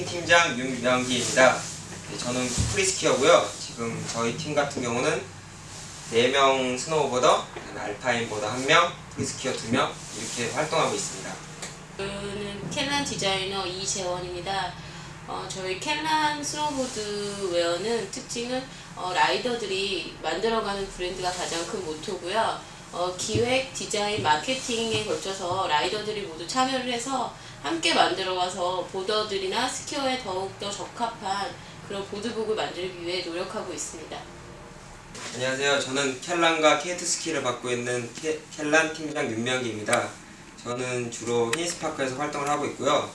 켈란팀 팀장 윤명기입니다. 네, 저는 freeskier고요. 지금 저희 팀 같은 경우는 4명 snowboarder, alpine boarder 1명, freeskier 2명 이렇게 활동하고 있습니다. 저는 켈란 디자이너 이재원입니다. 어, 저희 켈란 스노보드 wear는 특징은 어, 라이더들이 만들어가는 브랜드가 가장 큰 모토고요. 어, 기획, 디자인, 마케팅에 걸쳐서 라이더들이 모두 참여를 해서 함께 만들어가서 보더들이나 스키어에 더욱더 적합한 그런 보드북을 만들기 위해 노력하고 있습니다. 안녕하세요. 저는 켈란과 케이트 스키를 맡고 있는 케- 켈란 팀장 윤명기입니다. 저는 주로 히니스파크에서 활동을 하고 있고요.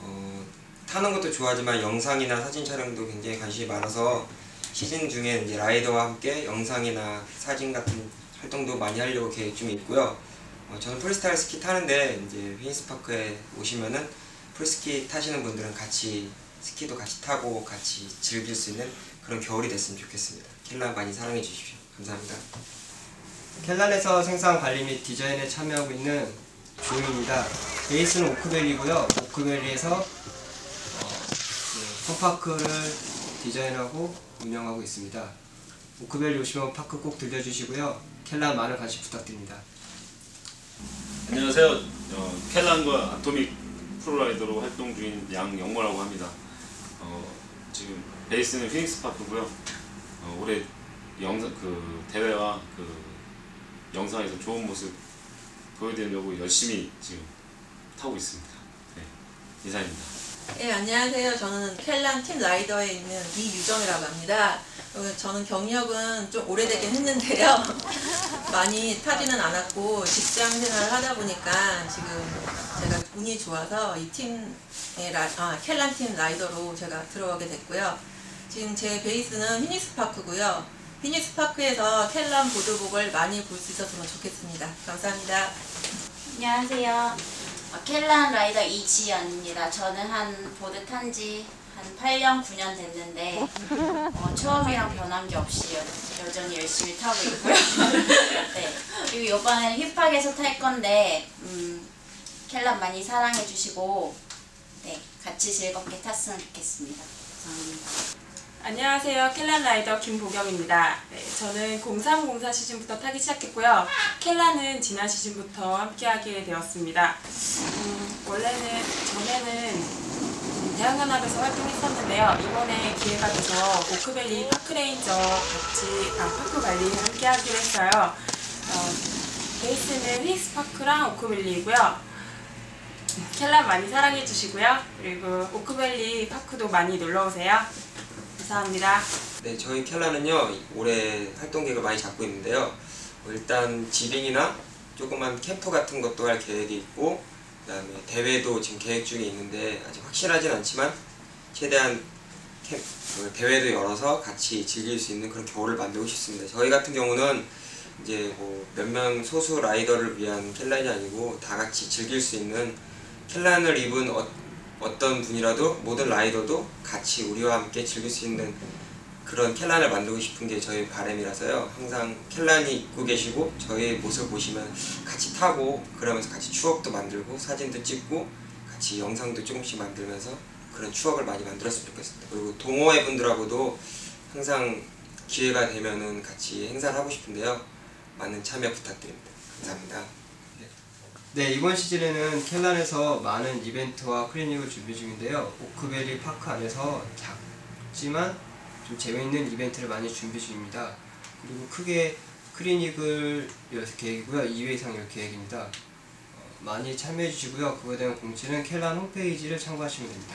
어, 타는 것도 좋아하지만 영상이나 사진 촬영도 굉장히 관심이 많아서 시즌 중에 이제 라이더와 함께 영상이나 사진 같은 활동도 많이 하려고 계획 중에 있고요. 어, 저는 프리스타일 스키 타는데 이제 휘닉스파크에 오시면은 free ski 타시는 분들은 같이 스키도 같이 타고 같이 즐길 수 있는 그런 겨울이 됐으면 좋겠습니다. 켈란 많이 사랑해 주십시오. 감사합니다. 켈란에서 생산 관리 및 디자인에 참여하고 있는 조입니다. 베이스는 오크밸리고요. 오크밸리에서 어, 네, fun park를 디자인하고 운영하고 있습니다. 오크밸리 오시면 파크 꼭 들려주시고요. 켈란 많은 관심 부탁드립니다. 안녕하세요. 어, 켈란과 아토믹 프로라이더로 활동 중인 양영모라고 합니다. 어, 지금 베이스는 휘닉스 파크고요. 어, 올해 영상 그 대회와 그 영상에서 좋은 모습 보여드리려고 열심히 지금 타고 있습니다. 네, 이상입니다. 네, 안녕하세요. 저는 켈란 팀 라이더에 있는 이유정이라고 합니다. 어, 저는 경력은 좀 오래되긴 했는데요. 많이 타지는 않았고 직장 생활을 하다 보니까 지금 제가 운이 좋아서 이 팀의 라, 아, 켈란 팀 라이더로 제가 들어가게 됐고요. 지금 제 베이스는 휘닉스파크고요. 휘닉스파크에서 켈란 보드복을 많이 볼 수 있었으면 좋겠습니다. 감사합니다. 안녕하세요. 어, 켈란 라이더 이지연입니다. 저는 한 보드 탄 지 한 8년, 9년 됐는데 어, 처음이랑 변한 게 없이 여, 여전히 열심히 타고 있고요. 네. 그리고 이번엔 힙하게서 탈 건데 음, 켈란 많이 사랑해 주시고 네, 같이 즐겁게 탔으면 좋겠습니다. 감사합니다. 안녕하세요. 켈란 라이더 김보경입니다. 네, 저는 0304 시즌부터 타기 시작했고요. 켈란은 지난 시즌부터 함께하게 되었습니다. 음, 원래는 전에는 대학연합에서 활동했었는데요. 이번에 기회가 돼서 오크밸리 파크레인저 같이 아, 파크 관리를 함께하기로 했어요. 어, 베이스는 휘스 파크랑 오크밸리이고요. 켈란 많이 사랑해 주시고요. 그리고 오크밸리 파크도 많이 놀러 오세요. 감사합니다. 네, 저희 켈라는요 올해 활동 계획을 많이 잡고 있는데요. 어, 일단 지빙이나 조그만 캠프 같은 것도 할 계획이 있고, 그다음에 대회도 지금 계획 중에 있는데 아직 확실하진 않지만 최대한 캠, 그 대회도 열어서 같이 즐길 수 있는 그런 겨울을 만들고 싶습니다. 저희 같은 경우는 이제 뭐 몇 명 소수 라이더를 위한 켈란이 아니고 다 같이 즐길 수 있는 켈란을 입은 어, 어떤 분이라도 모든 라이더도 같이 우리와 함께 즐길 수 있는 그런 켈란을 만들고 싶은 게 저희 바람이라서요. 항상 켈란이 입고 계시고 저희 모습 보시면 같이 타고 그러면서 같이 추억도 만들고 사진도 찍고 같이 영상도 조금씩 만들면서 그런 추억을 많이 만들었으면 좋겠습니다. 그리고 동호회 분들하고도 항상 기회가 되면은 같이 행사를 하고 싶은데요. 많은 참여 부탁드립니다. 감사합니다. 네, 이번 시즌에는 켈란에서 많은 이벤트와 클리닉을 준비 중인데요. 오크밸리 파크 안에서 작지만 좀 재미있는 이벤트를 많이 준비 중입니다. 그리고 크게 클리닉을 열 계획이고요. 2회 이상 열 계획입니다. 어, 많이 참여해 주시고요. 그거에 대한 공지는 켈란 홈페이지를 참고하시면 됩니다.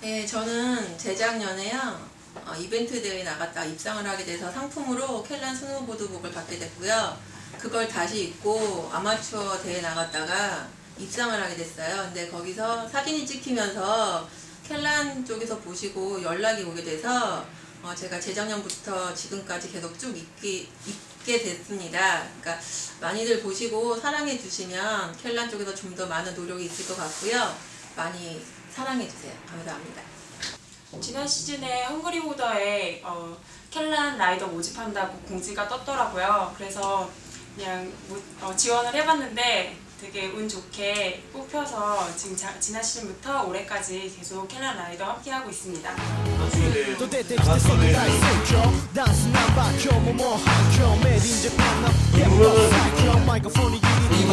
네, 저는 재작년에요. 어, 이벤트 대회에 나갔다 입상을 하게 돼서 상품으로 켈란 스노보드복을 받게 됐고요. 그걸 다시 입고 아마추어 대회 나갔다가 입상을 하게 됐어요. 근데 거기서 사진이 찍히면서 켈란 쪽에서 보시고 연락이 오게 돼서 어, 제가 재작년부터 지금까지 계속 쭉 입게, 입게 됐습니다. 그러니까 많이들 보시고 사랑해 주시면 켈란 쪽에서 좀 더 많은 노력이 있을 것 같고요. 많이 사랑해 주세요. 감사합니다. 지난 시즌에 헝그리 보더에 어, 켈란 라이더 모집한다고 공지가 떴더라고요. 그래서 그냥 뭐, 어, 지원을 해봤는데 되게 운 좋게 뽑혀서 지금 자, 지난 시즌부터 올해까지 계속 캐나 라이더 함께 하고 있습니다. 마이크폰이 길이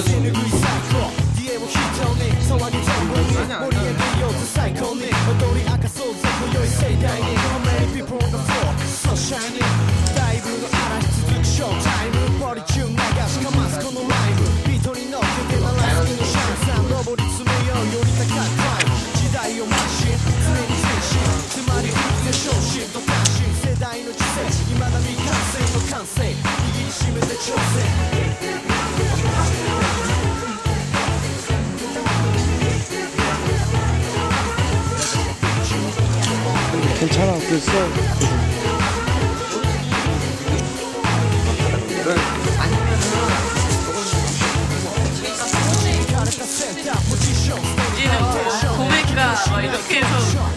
괜찮아 그랬어 이렇게 해서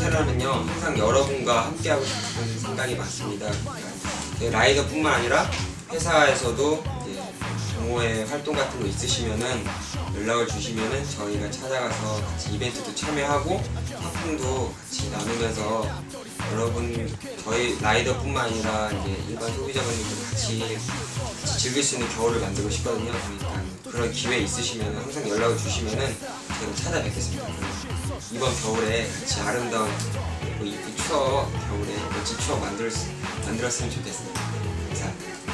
테라는요 항상 여러분과 함께하고 싶은 생각이 많습니다. 네, 라이더뿐만 아니라 회사에서도 이제 동호회 활동 같은 거 있으시면은 연락을 주시면은 저희가 찾아가서 같이 이벤트도 참여하고 상품도 같이 나누면서 여러분 저희 라이더뿐만 아니라 이제 일반 소비자분들도 같이, 같이 즐길 수 있는 겨울을 만들고 싶거든요. 그러니까 그런 기회 있으시면 항상 연락을 주시면은 제가 찾아뵙겠습니다. 이번 겨울에 같이 아름다운 뭐 이쁜 추억 겨울에 멋진 추억 만들었으면 좋겠습니다. 감사합니다.